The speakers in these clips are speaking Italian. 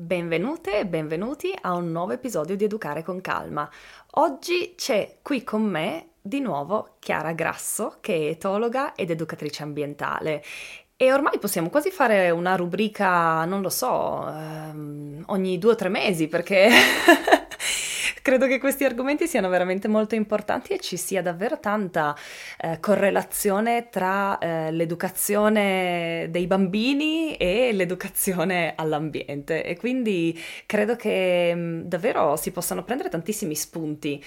Benvenute e benvenuti a un nuovo episodio di Educare con Calma. Oggi c'è qui con me di nuovo Chiara Grasso, che è etologa ed educatrice ambientale. E ormai possiamo quasi fare una rubrica, non lo so, ehm, ogni due o tre mesi, perché credo che questi argomenti siano veramente molto importanti e ci sia davvero tanta eh, correlazione tra eh, l'educazione dei bambini e l'educazione all'ambiente. E quindi credo che mh, mm, davvero si possano prendere tantissimi spunti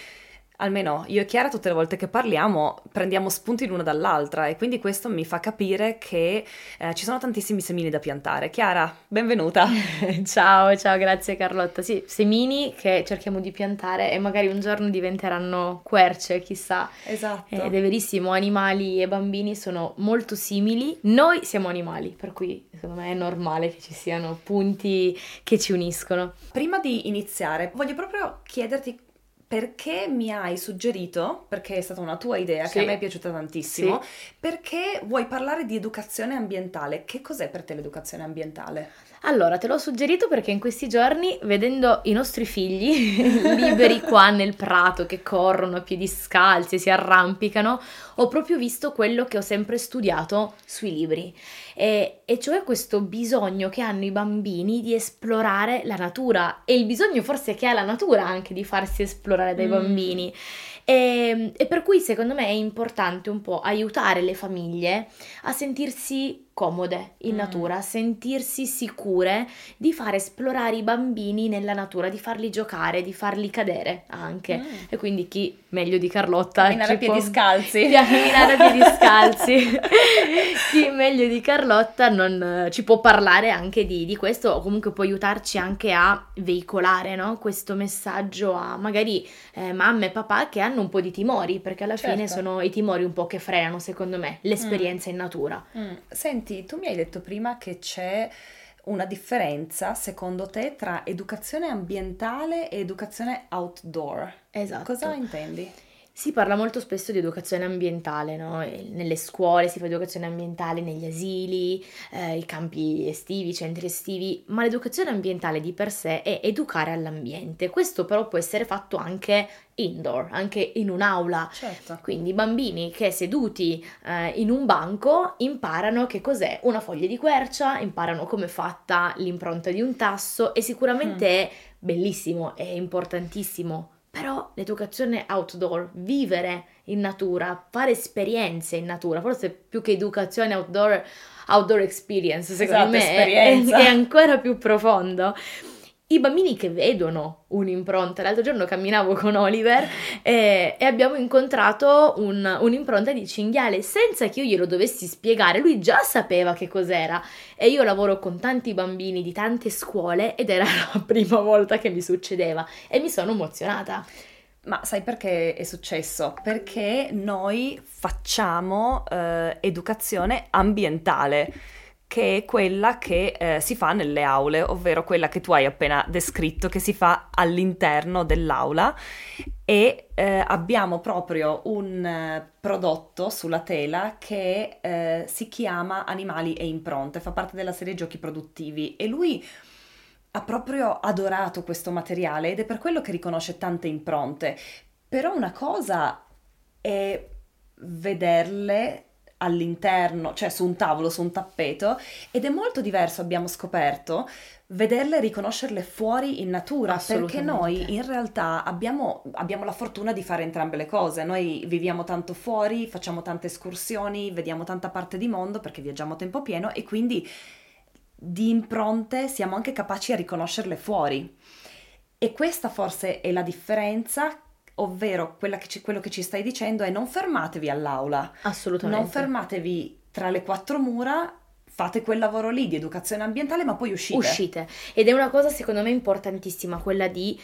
almeno io e Chiara tutte le volte che parliamo prendiamo spunti l'una dall'altra e quindi questo mi fa capire che eh, ci sono tantissimi semini da piantare. Chiara, benvenuta. ciao, ciao, grazie Carlotta. Sì, semini che cerchiamo di piantare e magari un giorno diventeranno querce, chissà. Esatto. Ed è verissimo, animali e bambini sono molto simili. Noi siamo animali, per cui secondo me è normale che ci siano punti che ci uniscono. Prima di iniziare, voglio proprio chiederti perché mi hai suggerito, perché è stata una tua idea sì. che a me è piaciuta tantissimo, sì. perché vuoi parlare di educazione ambientale. Che cos'è per te l'educazione ambientale? Allora, te l'ho suggerito perché in questi giorni, vedendo i nostri figli liberi qua nel prato, che corrono a piedi scalzi si arrampicano, ho proprio visto quello che ho sempre studiato sui libri, e, e cioè questo bisogno che hanno i bambini di esplorare la natura e il bisogno forse che ha la natura anche di farsi esplorare dai mm. bambini. E, e per cui secondo me è importante un po' aiutare le famiglie a sentirsi comode in mm. natura, sentirsi sicure di far esplorare i bambini nella natura, di farli giocare, di farli cadere anche. Mm. E quindi chi meglio di Carlotta camminare a piedi può... scalzi. Camminare a piedi scalzi. chi meglio di Carlotta non ci può parlare anche di, di, questo o comunque può aiutarci anche a veicolare no? questo messaggio a magari eh, mamme e papà che hanno un po' di timori, perché alla certo. fine sono i timori un po' che frenano secondo me l'esperienza mm. in natura. Mm. Senti, Senti, tu mi hai detto prima che c'è una differenza, secondo te, tra educazione ambientale e educazione outdoor. Esatto. Cosa intendi? Si parla molto spesso di educazione ambientale, no? nelle scuole si fa educazione ambientale, negli asili, eh, i campi estivi, i centri estivi, ma l'educazione ambientale di per sé è educare all'ambiente. Questo però può essere fatto anche indoor, anche in un'aula. Certo. Quindi bambini che seduti eh, in un banco imparano che cos'è una foglia di quercia, imparano come è fatta l'impronta di un tasso e sicuramente mm. è bellissimo, è importantissimo però l'educazione outdoor, vivere in natura, fare esperienze in natura, forse più che educazione outdoor, outdoor experience, secondo esatto, me è, è, ancora più profondo i bambini che vedono un'impronta. L'altro giorno camminavo con Oliver e, e abbiamo incontrato un, un'impronta di cinghiale senza che io glielo dovessi spiegare. Lui già sapeva che cos'era e io lavoro con tanti bambini di tante scuole ed era la prima volta che mi succedeva e mi sono emozionata. Ma sai perché è successo? Perché noi facciamo eh, educazione ambientale che è quella che eh, si fa nelle aule, ovvero quella che tu hai appena descritto, che si fa all'interno dell'aula e eh, abbiamo proprio un eh, prodotto sulla tela che eh, si chiama Animali e impronte, fa parte della serie Giochi produttivi e lui ha proprio adorato questo materiale ed è per quello che riconosce tante impronte. Però una cosa è vederle all'interno, cioè su un tavolo, su un tappeto, ed è molto diverso, abbiamo scoperto, vederle e riconoscerle fuori in natura, perché noi in realtà abbiamo, abbiamo, la fortuna di fare entrambe le cose, noi viviamo tanto fuori, facciamo tante escursioni, vediamo tanta parte di mondo perché viaggiamo a tempo pieno e quindi di impronte siamo anche capaci a riconoscerle fuori. E questa forse è la differenza ovvero che ci, quello che ci stai dicendo è non fermatevi all'aula. Assolutamente. Non fermatevi tra le quattro mura fate quel lavoro lì di educazione ambientale, ma poi uscite. Uscite. Ed è una cosa secondo me importantissima, quella di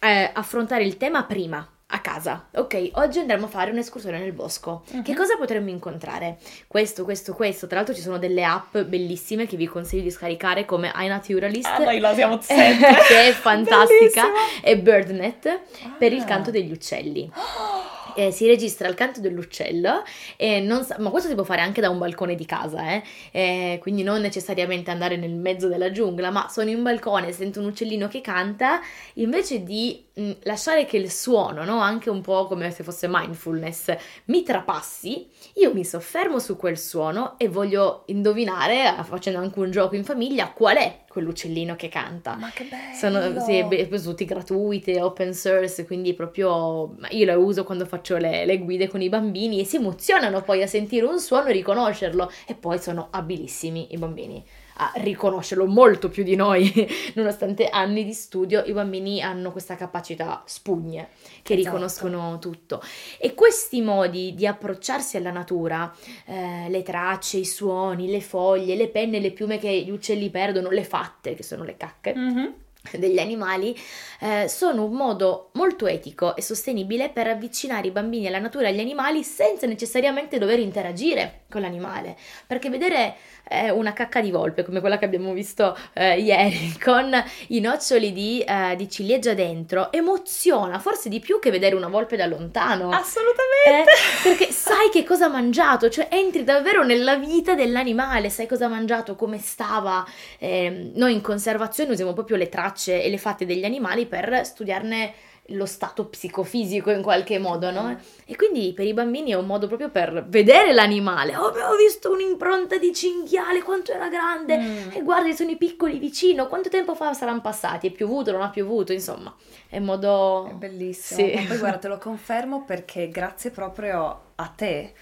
eh, affrontare il tema prima a casa. Ok, oggi andremo a fare un'escursione nel bosco. Uh-huh. Che cosa potremmo incontrare? Questo, questo, questo. Tra l'altro ci sono delle app bellissime che vi consiglio di scaricare come iNaturalist. Ah, noi la siamo sempre. che è fantastica. e BirdNet ah. per il canto degli uccelli. eh, si registra il canto dell'uccello, e non sa- ma questo si può fare anche da un balcone di casa, eh? Eh, quindi non necessariamente andare nel mezzo della giungla, ma sono in balcone, sento un uccellino che canta, invece di mh, lasciare che il suono, no? anche un po' come se fosse mindfulness, mi trapassi, io mi soffermo su quel suono e voglio indovinare, facendo anche un gioco in famiglia, qual è quell'uccellino che canta. Ma che bello! Sono sì, beh, tutti gratuite, open source, quindi proprio io le uso quando faccio le, le, guide con i bambini e si emozionano poi a sentire un suono e riconoscerlo e poi sono abilissimi i bambini a riconoscerlo molto più di noi, nonostante anni di studio, i bambini hanno questa capacità spugne che esatto. riconoscono tutto. E questi modi di approcciarsi alla natura, eh, le tracce, i suoni, le foglie, le penne, le piume che gli uccelli perdono, le fatte, che sono le cacche. Mm-hmm degli animali eh, sono un modo molto etico e sostenibile per avvicinare i bambini alla natura e agli animali senza necessariamente dover interagire con l'animale. Perché vedere eh, una cacca di volpe come quella che abbiamo visto eh, ieri con i noccioli di, eh, di, ciliegia dentro emoziona forse di più che vedere una volpe da lontano. Assolutamente. Eh, perché sai che cosa ha mangiato? Cioè entri davvero nella vita dell'animale sai cosa ha mangiato come stava ehm, noi in conservazione usiamo proprio le tracce e le fatte degli animali per studiarne lo stato psicofisico in qualche modo, no? Mm. E quindi per i bambini è un modo proprio per vedere l'animale. Oh, ho visto un'impronta di cinghiale, quanto era grande! Mm. E guardi, sono i piccoli vicino, quanto tempo fa saranno passati? È piovuto, non ha piovuto, insomma, è un modo... È bellissimo. Sì. Ma poi guarda, te lo confermo perché grazie proprio a te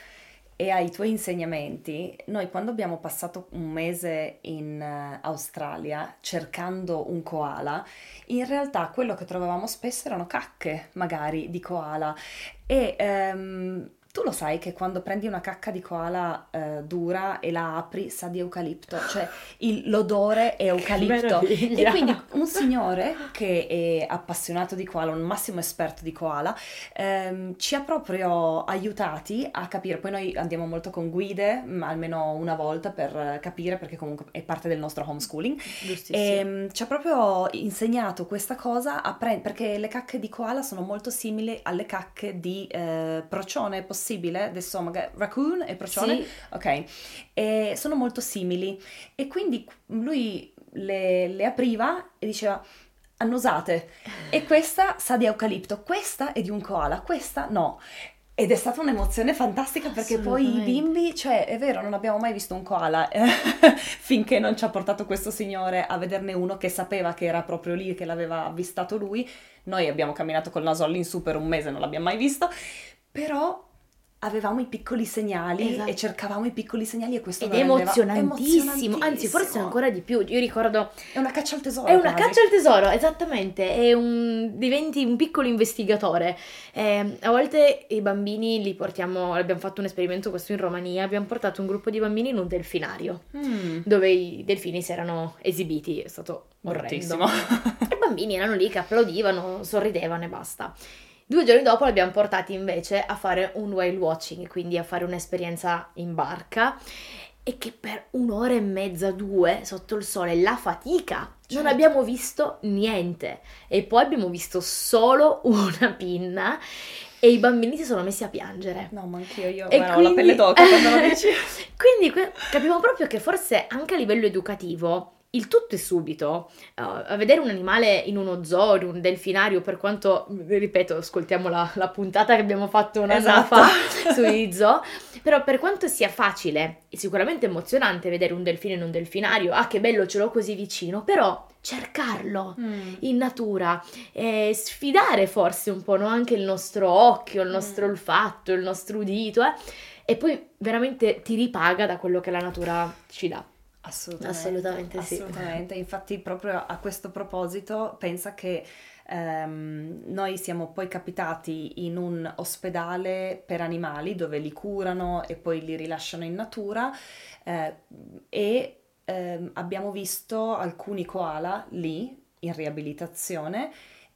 e ai tuoi insegnamenti, noi quando abbiamo passato un mese in uh, Australia cercando un koala, in realtà quello che trovavamo spesso erano cacche, magari, di koala. E um, tu lo sai che quando prendi una cacca di koala eh, dura e la apri sa di eucalipto, cioè il, l'odore è eucalipto. E quindi un signore che è appassionato di koala, un massimo esperto di koala, ehm, ci ha proprio aiutati a capire. Poi noi andiamo molto con guide, almeno una volta per capire, perché comunque è parte del nostro homeschooling. E ehm, ci ha proprio insegnato questa cosa pre- perché le cacche di koala sono molto simili alle cacche di eh, procione possibile, adesso magari raccoon e procione, sì. ok, e sono molto simili e quindi lui le, le apriva e diceva annusate e questa sa di eucalipto, questa è di un koala, questa no. Ed è stata un'emozione fantastica perché poi i bimbi, cioè è vero, non abbiamo mai visto un koala finché non ci ha portato questo signore a vederne uno che sapeva che era proprio lì, che l'aveva avvistato lui. Noi abbiamo camminato col naso all'insù per un mese, non l'abbiamo mai visto, però avevamo i piccoli segnali esatto. e cercavamo i piccoli segnali e questo Ed è emozionantissimo. emozionantissimo, anzi forse ancora di più. Io ricordo... È una caccia al tesoro. È una quasi. caccia al tesoro, esattamente. È un... diventi un piccolo investigatore. Eh, a volte i bambini li portiamo, abbiamo fatto un esperimento questo in Romania, abbiamo portato un gruppo di bambini in un delfinario, mm. dove i delfini si erano esibiti, è stato orrendo. I bambini erano lì che applaudivano, sorridevano e basta. Due giorni dopo li abbiamo portati invece a fare un whale watching, quindi a fare un'esperienza in barca e che per un'ora e mezza, due, sotto il sole, la fatica, certo. non abbiamo visto niente. E poi abbiamo visto solo una pinna e i bambini si sono messi a piangere. No, ma anch'io, io e guarda, quindi... ho la pelle d'oca quando lo dici. quindi capiamo proprio che forse anche a livello educativo il tutto è subito. Uh, a vedere un animale in uno zoo, in un delfinario, per quanto, ripeto, ascoltiamo la, la puntata che abbiamo fatto un anno esatto. fa sui zoo, però per quanto sia facile e sicuramente emozionante vedere un delfino in un delfinario, ah che bello ce l'ho così vicino, però cercarlo mm. in natura, e sfidare forse un po' no? anche il nostro occhio, il nostro mm. olfatto, il nostro udito, eh? e poi veramente ti ripaga da quello che la natura ci dà. Assolutamente, assolutamente, assolutamente. sì. Infatti proprio a questo proposito pensa che ehm, noi siamo poi capitati in un ospedale per animali dove li curano e poi li rilasciano in natura eh, e ehm, abbiamo visto alcuni koala lì in riabilitazione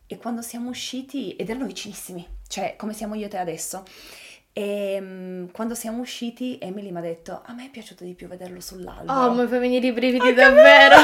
e quando siamo usciti ed erano vicinissimi, cioè come siamo io e te adesso. E um, quando siamo usciti, Emily mi ha detto: A me è piaciuto di più vederlo sull'albero. Oh, mi fa venire i brividi oh, davvero.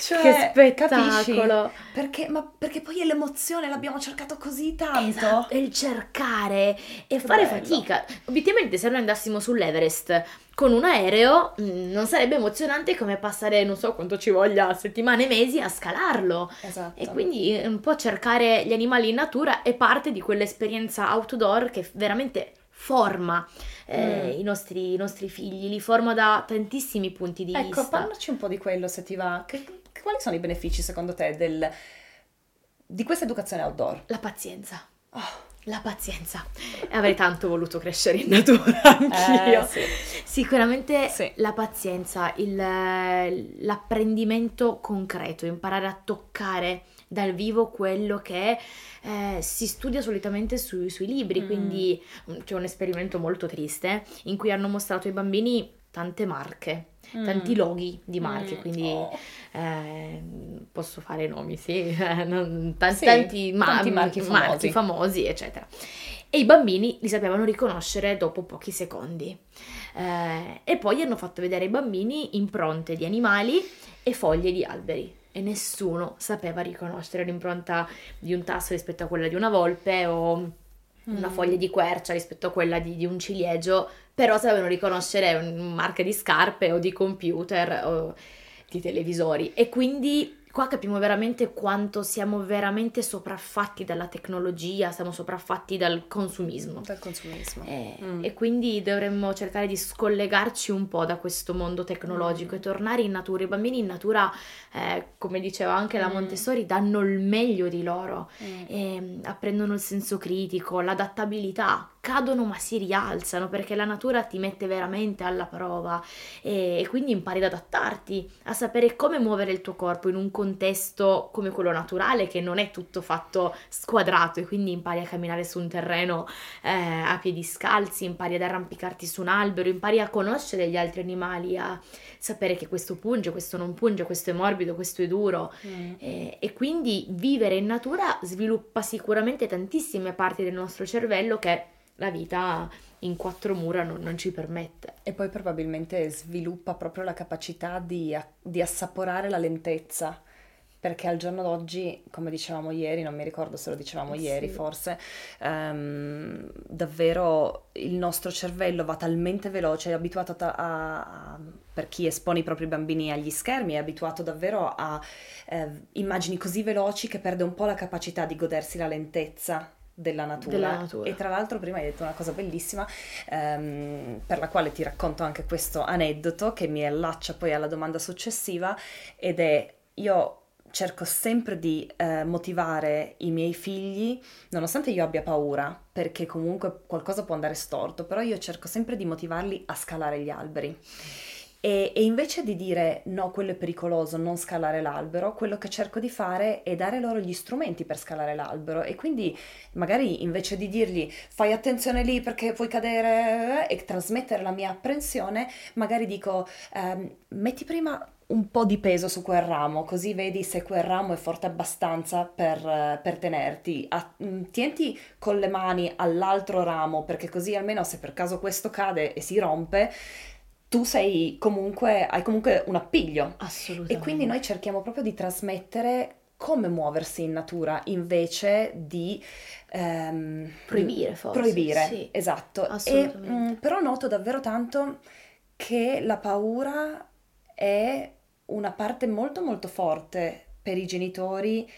Cioè, che spettacolo! Perché, ma perché poi è l'emozione, l'abbiamo cercato così tanto. Esatto, il cercare e fare bello. fatica. Obiettivamente, se noi andassimo sull'Everest con un aereo, mh, non sarebbe emozionante come passare, non so quanto ci voglia, settimane, mesi a scalarlo. Esatto. E quindi un po' cercare gli animali in natura è parte di quell'esperienza outdoor che veramente forma eh, Mm. i, nostri, i nostri figli, li forma da tantissimi punti di Ecco, vista. parlaci un po' di quello se ti va. Che- quali sono i benefici secondo te del- di questa educazione outdoor? La pazienza. Oh, La pazienza. E avrei tanto voluto crescere in natura anch'io. eh, sì. Sicuramente Sì. la pazienza, il- l'apprendimento concreto, imparare a toccare dal vivo quello che eh, si studia solitamente sui, sui libri. Mm. Quindi mm, c'è un esperimento molto triste in cui hanno mostrato ai bambini tante marche, tanti Mm. loghi di marche. Mm. Quindi Oh. eh, posso fare nomi, sì, non- tan- Sì, tanti, ma- tanti marchi famosi. famosi, eccetera. E i bambini li sapevano riconoscere dopo pochi secondi. Eh, e poi hanno fatto vedere ai bambini impronte di animali e foglie di alberi. E nessuno sapeva riconoscere l'impronta di un tasso rispetto a quella di una volpe o una Mm. foglia di quercia rispetto a quella di, di un ciliegio, però sapevano riconoscere un- marche di scarpe o di computer o di televisori. E quindi qua capiamo veramente quanto siamo veramente sopraffatti dalla tecnologia, siamo sopraffatti dal consumismo. Dal consumismo. Eh, Mm. E quindi dovremmo cercare di scollegarci un po' da questo mondo tecnologico Mm. e tornare in natura. I bambini in natura, eh, come diceva anche la Mm. Montessori, danno il meglio di loro, Mm. e apprendono il senso critico, l'adattabilità, cadono ma si rialzano perché la natura ti mette veramente alla prova e, quindi impari ad adattarti, a sapere come muovere il tuo corpo in un contesto come quello naturale che non è tutto fatto squadrato e quindi impari a camminare su un terreno eh, a piedi scalzi, impari ad arrampicarti su un albero, impari a conoscere gli altri animali, a sapere che questo punge, questo non punge, questo è morbido, questo è duro. Mm. E, e quindi vivere in natura sviluppa sicuramente tantissime parti del nostro cervello che la vita in quattro mura non, non ci permette. E poi probabilmente sviluppa proprio la capacità di, di assaporare la lentezza, perché al giorno d'oggi, come dicevamo ieri, non mi ricordo se lo dicevamo Eh ieri sì. forse, ehm, davvero il nostro cervello va talmente veloce, è abituato a, a- a- per chi espone i propri bambini agli schermi, è abituato davvero a eh, immagini così veloci che perde un po' la capacità di godersi la lentezza. Della natura. Della natura. E tra l'altro prima hai detto una cosa bellissima ehm, per la quale ti racconto anche questo aneddoto che mi allaccia poi alla domanda successiva ed è io cerco sempre di eh, motivare i miei figli, nonostante io abbia paura, perché comunque qualcosa può andare storto, però io cerco sempre di motivarli a scalare gli alberi. E, e invece di dire no, quello è pericoloso, non scalare l'albero, quello che cerco di fare è dare loro gli strumenti per scalare l'albero e quindi magari invece di dirgli fai attenzione lì perché puoi cadere e trasmettere la mia apprensione, magari dico ehm, metti prima un po' di peso su quel ramo, così vedi se quel ramo è forte abbastanza per, per tenerti. A- mm, tienti con le mani all'altro ramo, perché così almeno se per caso questo cade e si rompe, tu sei comunque, hai comunque un appiglio. Assolutamente. E quindi noi cerchiamo proprio di trasmettere come muoversi in natura invece di ehm, Proibire, forse, Proibire, sì. esatto. E, Assolutamente. mm, però noto davvero tanto che la paura è una parte molto molto forte per i genitori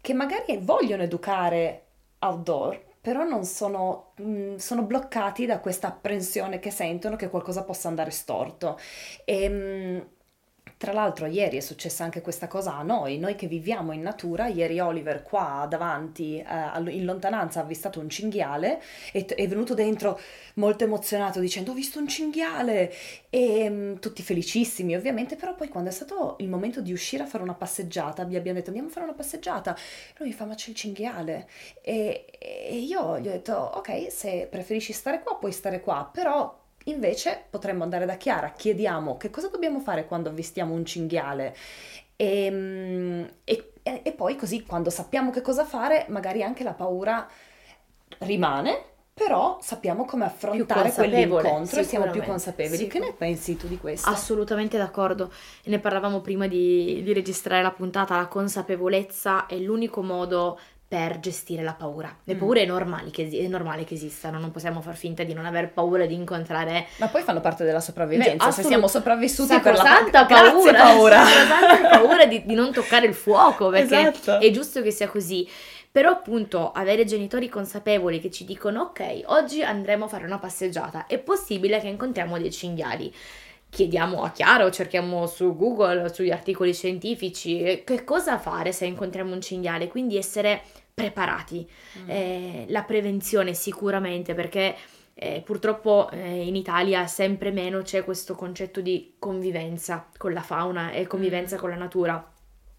che magari vogliono educare outdoor, però non sono, mm, sono bloccati da questa apprensione che sentono che qualcosa possa andare storto. E, mm, tra l'altro ieri è successa anche questa cosa a noi, noi che viviamo in natura, ieri Oliver qua davanti eh, in lontananza ha avvistato un cinghiale e t- è venuto dentro molto emozionato dicendo ho visto un cinghiale! E mm, tutti felicissimi ovviamente, però poi quando è stato il momento di uscire a fare una passeggiata, gli abbiamo detto andiamo a fare una passeggiata, lui mi fa ma c'è il cinghiale. E, e io gli ho detto ok se preferisci stare qua puoi stare qua, però Invece potremmo andare da Chiara, chiediamo che cosa dobbiamo fare quando avvistiamo un cinghiale e, mm, e- e poi così quando sappiamo che cosa fare, magari anche la paura rimane, però sappiamo come affrontare quell'incontro e siamo più consapevoli. Che ne pensi tu di questo? Assolutamente d'accordo. Ne parlavamo prima di, di registrare la puntata, la consapevolezza è l'unico modo per gestire la paura. Le mm. paure è, normali che, è normale che esistano, non possiamo far finta di non aver paura di incontrare... Ma poi fanno parte della sopravvivenza, Assolut- se siamo sopravvissuti per la paura, paura. paura di, di, non toccare il fuoco, perché esatto. è giusto che sia così. Però appunto avere genitori consapevoli che ci dicono ok, oggi andremo a fare una passeggiata, è possibile che incontriamo dei cinghiali chiediamo a Chiaro, cerchiamo su Google, sugli articoli scientifici, che cosa fare se incontriamo un cinghiale, quindi essere preparati. Mm. Eh, la prevenzione sicuramente, perché eh, purtroppo eh, in Italia sempre meno c'è questo concetto di convivenza con la fauna e convivenza mm. con la natura.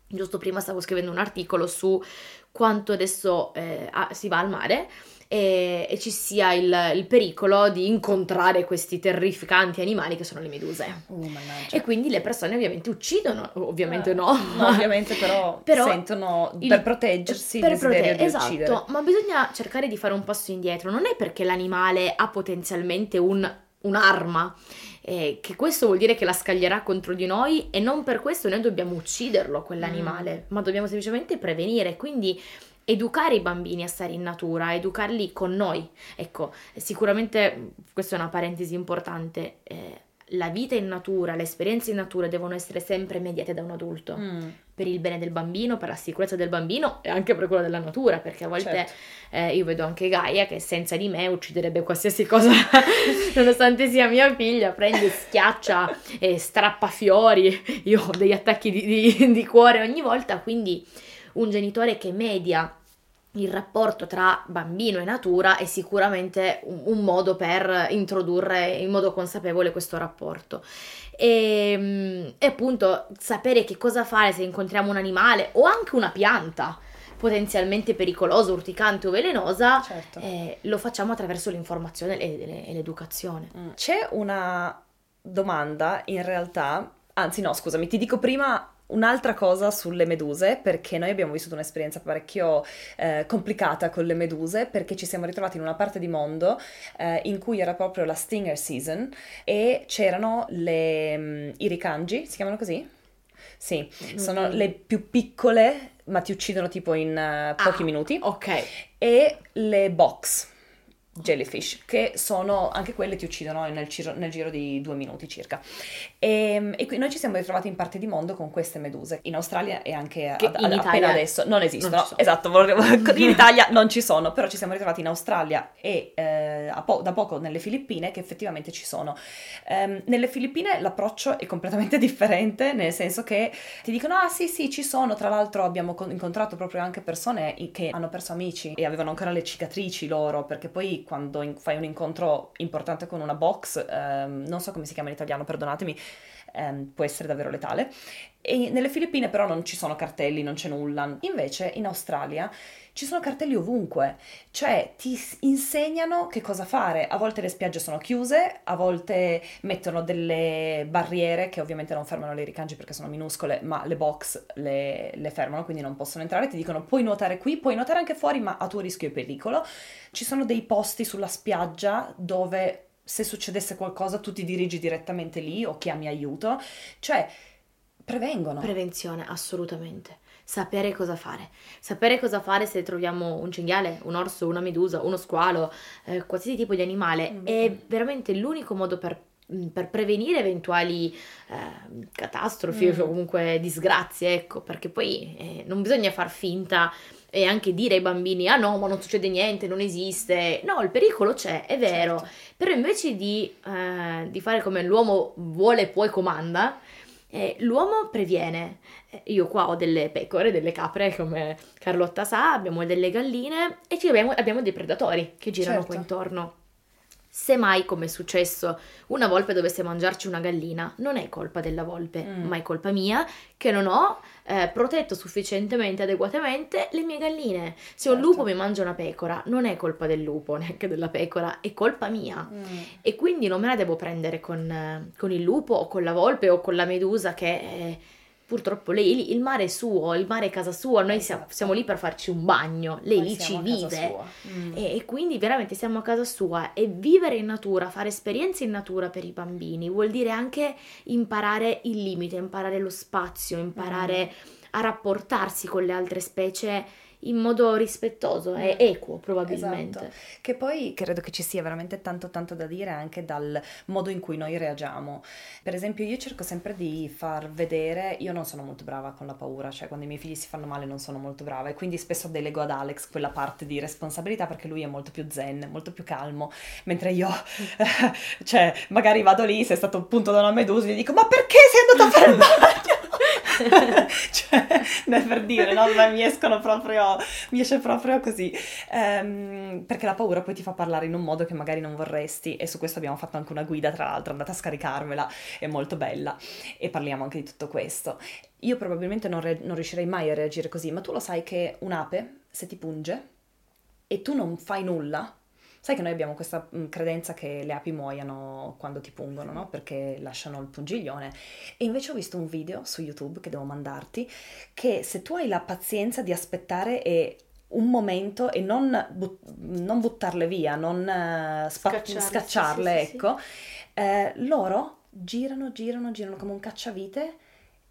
Giusto prima stavo scrivendo un articolo su quanto adesso eh, si va al mare e, e ci sia il, il, pericolo di incontrare questi terrificanti animali che sono le meduse. Uh, e quindi le persone ovviamente uccidono, ovviamente eh, no. no ovviamente però, però sentono il, per proteggersi per il desiderio prote- di esatto, uccidere. ma bisogna cercare di fare un passo indietro, non è perché l'animale ha potenzialmente un, un'arma, eh, che questo vuol dire che la scaglierà contro di noi e non per questo noi dobbiamo ucciderlo quell'animale, mm. ma dobbiamo semplicemente prevenire, quindi educare i bambini a stare in natura, educarli con noi. Ecco, sicuramente questa è una parentesi importante. Eh, la vita in natura, le esperienze in natura devono essere sempre mediate da un adulto mm. per il bene del bambino, per la sicurezza del bambino e anche per quella della natura, perché a volte certo. eh, io vedo anche Gaia che senza di me ucciderebbe qualsiasi cosa, nonostante sia mia figlia, prende, schiaccia e strappa fiori. Io ho degli attacchi di, di, di cuore ogni volta, quindi un genitore che media il rapporto tra bambino e natura è sicuramente un, un, modo per introdurre in modo consapevole questo rapporto. E, ehm, e, appunto sapere che cosa fare se incontriamo un animale o anche una pianta potenzialmente pericolosa, urticante o velenosa, certo. eh, lo facciamo attraverso l'informazione e, l'educazione. Mm. C'è una domanda in realtà, anzi no scusami, ti dico prima Un'altra cosa sulle meduse, perché noi abbiamo vissuto un'esperienza parecchio eh, complicata con le meduse, perché ci siamo ritrovati in una parte di mondo eh, in cui era proprio la stinger season e c'erano le, um, i ricangi, si chiamano così? Sì, mm-hmm. sono le più piccole, ma ti uccidono tipo in uh, pochi ah, minuti. Ok. E le box jellyfish, che sono anche quelle ti uccidono nel, giro, nel giro di due minuti circa. E, ehm, e, qui noi ci siamo ritrovati in parte di mondo con queste meduse. In Australia e anche ad, ad, appena adesso non esistono. Non esatto, in Italia non ci sono, però ci siamo ritrovati in Australia e eh, po- da poco nelle Filippine che effettivamente ci sono. Um, nelle Filippine l'approccio è completamente differente, nel senso che ti dicono ah sì sì ci sono, tra l'altro abbiamo incontrato proprio anche persone che hanno perso amici e avevano ancora le cicatrici loro, perché poi quando in- fai un incontro importante con una box, ehm, non so come si chiama in italiano, perdonatemi, ehm, può essere davvero letale. E nelle Filippine però non ci sono cartelli, non c'è nulla. Invece in Australia ci sono cartelli ovunque, cioè ti insegnano che cosa fare. A volte le spiagge sono chiuse, a volte mettono delle barriere che ovviamente non fermano le ricangi perché sono minuscole, ma le box le, le fermano, quindi non possono entrare. Ti dicono puoi nuotare qui, puoi nuotare anche fuori, ma a tuo rischio e pericolo. Ci sono dei posti sulla spiaggia dove se succedesse qualcosa tu ti dirigi direttamente lì o chiami aiuto. Cioè, prevengono. Prevenzione, assolutamente sapere cosa fare. Sapere cosa fare se troviamo un cinghiale, un orso, una medusa, uno squalo, eh, qualsiasi tipo di animale, mm-hmm. è veramente l'unico modo per per prevenire eventuali eh, catastrofi mm. o comunque disgrazie, ecco, perché poi eh, non bisogna far finta e anche dire ai bambini ah no ma non succede niente, non esiste, no il pericolo c'è, è vero, certo. però invece di, eh, di, fare come l'uomo vuole, e comanda, eh, l'uomo previene. Eh, io qua ho delle pecore, delle capre, come Carlotta sa, abbiamo delle galline e abbiamo, abbiamo, dei predatori che girano certo. qua intorno. Se mai, come è successo, una volpe dovesse mangiarci una gallina, non è colpa della volpe, mm. ma è colpa mia che non ho eh, protetto sufficientemente, adeguatamente le mie galline. Se certo. un lupo mi mangia una pecora, non è colpa del lupo, neanche della pecora, è colpa mia. Mm. E quindi non me la devo prendere con, con, il lupo o con la volpe o con la medusa che... Eh, purtroppo lei il mare è suo, il mare è casa sua, noi siamo, Esatto. siamo lì per farci un bagno, lei Noi lì ci vive. Mm. E, e quindi veramente siamo a casa sua e vivere in natura, fare esperienze in natura per i bambini vuol dire anche imparare il limite, imparare lo spazio, imparare Mm. a rapportarsi con le altre specie in modo rispettoso e Mm. equo probabilmente. Esatto. Che poi credo che ci sia veramente tanto tanto da dire anche dal modo in cui noi reagiamo. Per esempio, io cerco sempre di far vedere, io non sono molto brava con la paura, cioè quando i miei figli si fanno male non sono molto brava e quindi spesso delego ad Alex quella parte di responsabilità perché lui è molto più zen, molto più calmo, mentre io cioè magari vado lì, se è stato appunto da una medusa, gli dico "Ma perché sei andato a fare il bagno?" cioè, per dire, no? Ma mi escono proprio, mi esce proprio così. Ehm, perché la paura poi ti fa parlare in un modo che magari non vorresti e su questo abbiamo fatto anche una guida, tra l'altro, andate a scaricarvela, è molto bella e parliamo anche di tutto questo. Io probabilmente non, re- non riuscirei mai a reagire così, ma tu lo sai che un'ape, se ti punge e tu non fai nulla, sai che noi abbiamo questa mm, credenza che le api muoiano quando ti pungono, no? Perché lasciano il pungiglione. E invece ho visto un video su YouTube che devo mandarti, che se tu hai la pazienza di aspettare e un momento e non, but- non buttarle via, non eh, spa- Scacciarle, sì, scacciarle, sì, sì, sì. ecco, eh, loro girano, girano, girano come un cacciavite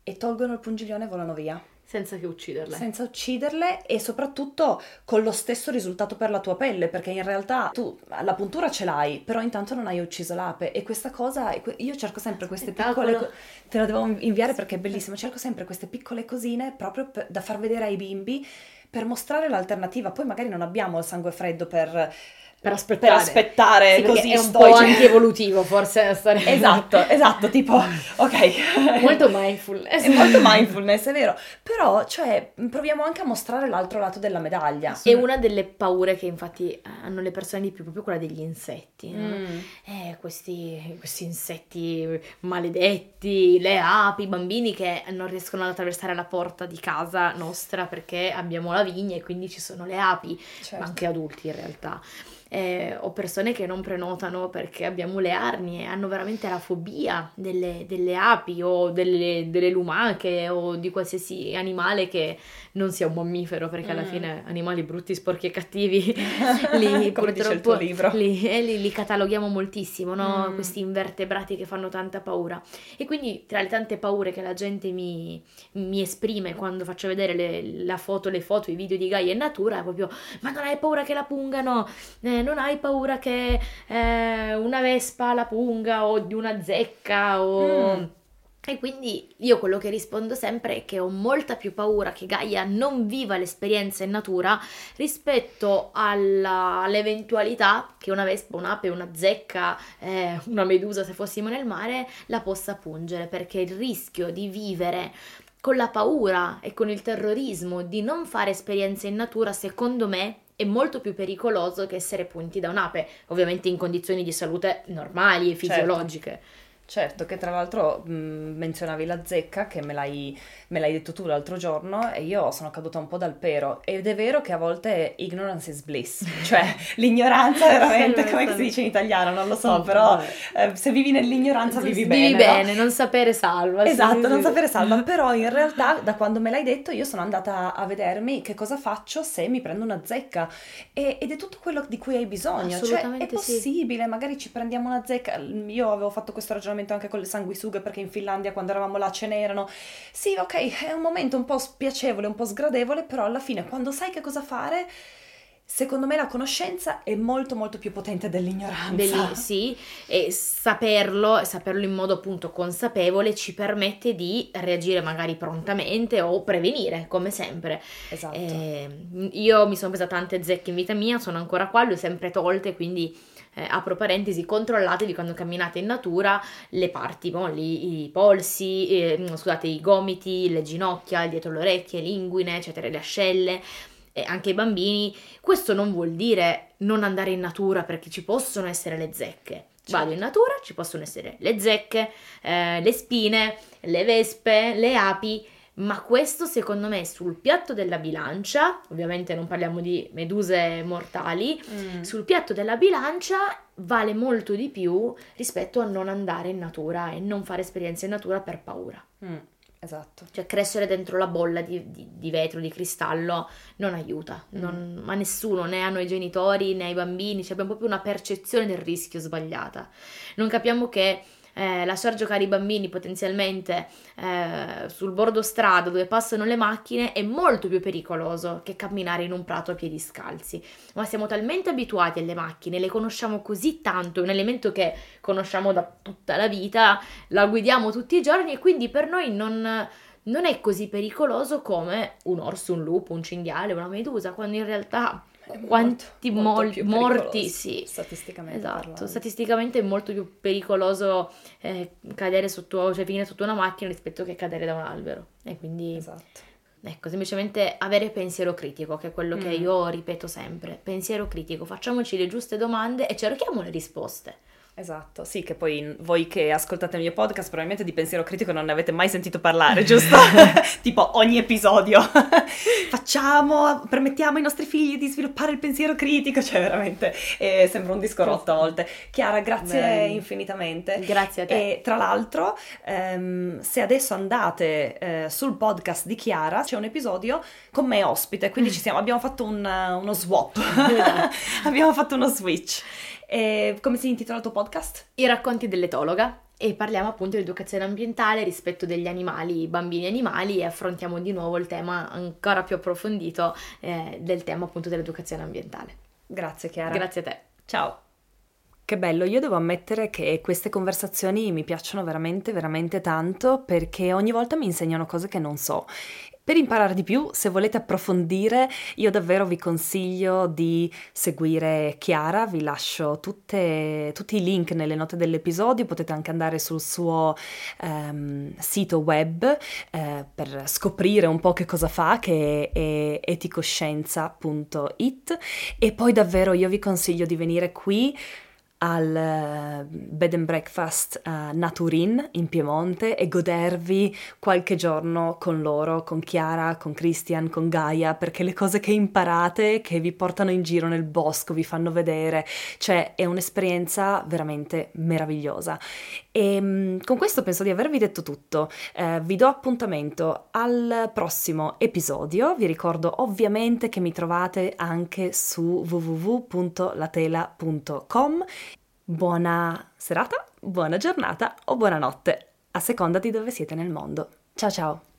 e tolgono il pungiglione e volano via Senza che ucciderle. senza ucciderle e soprattutto con lo stesso risultato per la tua pelle, perché in realtà tu la puntura ce l'hai, però intanto non hai ucciso l'ape e questa cosa, io cerco sempre queste Spettacolo. piccole, co- te la devo inviare perché è bellissimo, cerco sempre queste piccole cosine proprio da far vedere ai bimbi per mostrare l'alternativa, poi magari non abbiamo il sangue freddo per, Per aspettare. per aspettare Sì, così è un po' stoici. antievolutivo forse stare Esatto, esatto, tipo, ok. molto mindfulness È molto mindfulness, è vero. Però, cioè, proviamo anche a mostrare l'altro lato della medaglia. è una delle paure che infatti hanno le persone di più proprio quella degli insetti no? Mm. Eh, questi, questi insetti maledetti, le api, i bambini che non riescono ad attraversare la porta di casa nostra perché abbiamo la vigna e quindi ci sono le api, Certo. ma anche adulti in realtà. Eh, ho persone che non prenotano perché abbiamo le arnie, hanno veramente la fobia delle, delle api o delle, delle lumache o di qualsiasi animale che non sia un mammifero, perché alla Mm. fine animali brutti, sporchi e cattivi li, purtroppo li, li- li cataloghiamo moltissimo, no? Mm. questi invertebrati che fanno tanta paura. E quindi tra le tante paure che la gente mi, mi esprime quando faccio vedere le, la foto, le foto, i video di Gaia in natura, è proprio, ma non hai paura che la pungano? Eh, non hai paura che eh, una vespa la punga o di una zecca o... Mm. E quindi io quello che rispondo sempre è che ho molta più paura che Gaia non viva l'esperienza in natura rispetto alla- all'eventualità che una vespa, un'ape, una zecca, eh, una medusa se fossimo nel mare la possa pungere, perché il rischio di vivere con la paura e con il terrorismo di non fare esperienze in natura, secondo me, è molto più pericoloso che essere punti da un'ape, ovviamente in condizioni di salute normali e fisiologiche. Certo, che tra l'altro mh, menzionavi la zecca che me l'hai, me l'hai detto tu l'altro giorno e io sono caduta un po' dal pero ed è vero che a volte ignorance is bliss, cioè l'ignoranza veramente, come si dice in italiano, non lo so, però eh, se vivi nell'ignoranza vivi bene. Vivi no? bene, non sapere salva. Esatto, sì, non sapere salva, però in realtà da quando me l'hai detto io sono andata a vedermi che cosa faccio se mi prendo una zecca e- ed è tutto quello di cui hai bisogno, cioè è Assolutamente sì. possibile, magari ci prendiamo una zecca, io avevo fatto questo ragionamento anche con le sanguisughe perché in Finlandia quando eravamo là ce n'erano, sì ok è un momento un po' spiacevole, un po' sgradevole, però alla fine quando sai che cosa fare... Secondo me la conoscenza è molto molto più potente dell'ignoranza. Belli- sì, e saperlo, saperlo in modo appunto consapevole ci permette di reagire magari prontamente o prevenire, come sempre. Esatto. Eh, io mi sono presa tante zecche in vita mia, sono ancora qua, le ho sempre tolte, quindi eh, apro parentesi, controllatevi quando camminate in natura le parti molli, i polsi, eh, scusate, i gomiti, le ginocchia, dietro le orecchie, l'inguine, eccetera, le ascelle. E anche i bambini, questo non vuol dire non andare in natura perché ci possono essere le zecche. Vado in natura, ci possono essere le zecche, eh, le spine, le vespe, le api, ma questo secondo me sul piatto della bilancia, ovviamente non parliamo di meduse mortali, Mm. sul piatto della bilancia vale molto di più rispetto a non andare in natura e non fare esperienze in natura per paura. Mm, Esatto. Cioè crescere dentro la bolla di, di, di vetro, di cristallo, non aiuta, Mm. non- ma nessuno, né a noi genitori né ai bambini, cioè abbiamo proprio una percezione del rischio sbagliata. Non capiamo che eh, lasciar giocare i bambini potenzialmente eh, sul bordo strada dove passano le macchine è molto più pericoloso che camminare in un prato a piedi scalzi. Ma siamo talmente abituati alle macchine, le conosciamo così tanto, è un elemento che conosciamo da tutta la vita, la guidiamo tutti i giorni e quindi per noi non, non è così pericoloso come un orso, un lupo, un cinghiale, una medusa, quando in realtà quanti molto- molto mol- morti, sì. Statisticamente Esatto, parlando. statisticamente è molto più pericoloso eh, cadere sotto, cioè finire sotto una macchina rispetto che cadere da un albero. E quindi, Esatto. ecco, semplicemente avere pensiero critico, che è quello che Mm. io ripeto sempre. Pensiero critico, facciamoci le giuste domande e cerchiamo le risposte. Esatto, sì, che poi voi che ascoltate il mio podcast probabilmente di pensiero critico non ne avete mai sentito parlare, giusto? tipo ogni episodio. Facciamo, permettiamo ai nostri figli di sviluppare il pensiero critico, cioè veramente eh, sembra un disco rotto a volte. Chiara, grazie Bene. infinitamente. Grazie a te. E tra l'altro, ehm, se adesso andate eh, sul podcast di Chiara, c'è un episodio con me ospite, quindi ci siamo, abbiamo fatto un, uno swap, abbiamo fatto uno switch. E come si intitola il tuo podcast? I racconti dell'etologa e parliamo appunto di educazione ambientale, rispetto degli animali, bambini animali e affrontiamo di nuovo il tema ancora più approfondito eh, del tema appunto dell'educazione ambientale. Grazie Chiara. Grazie a te. Ciao. Che bello, io devo ammettere che queste conversazioni mi piacciono veramente, veramente tanto perché ogni volta mi insegnano cose che non so. Per imparare di più, se volete approfondire, io davvero vi consiglio di seguire Chiara, vi lascio tutte- tutti i link nelle note dell'episodio, potete anche andare sul suo ehm, sito web eh, per scoprire un po' che cosa fa, che è eticoscienza.it e poi davvero io vi consiglio di venire qui al eh, bed and breakfast eh, Naturin in Piemonte e godervi qualche giorno con loro, con Chiara, con Christian, con Gaia, perché le cose che imparate, che vi portano in giro nel bosco, vi fanno vedere, cioè è un'esperienza veramente meravigliosa. E mm, con questo penso di avervi detto tutto. Eh, vi do appuntamento al prossimo episodio. Vi ricordo ovviamente che mi trovate anche su www.latela.com. Buona serata, buona giornata o buonanotte, a seconda di dove siete nel mondo. Ciao ciao!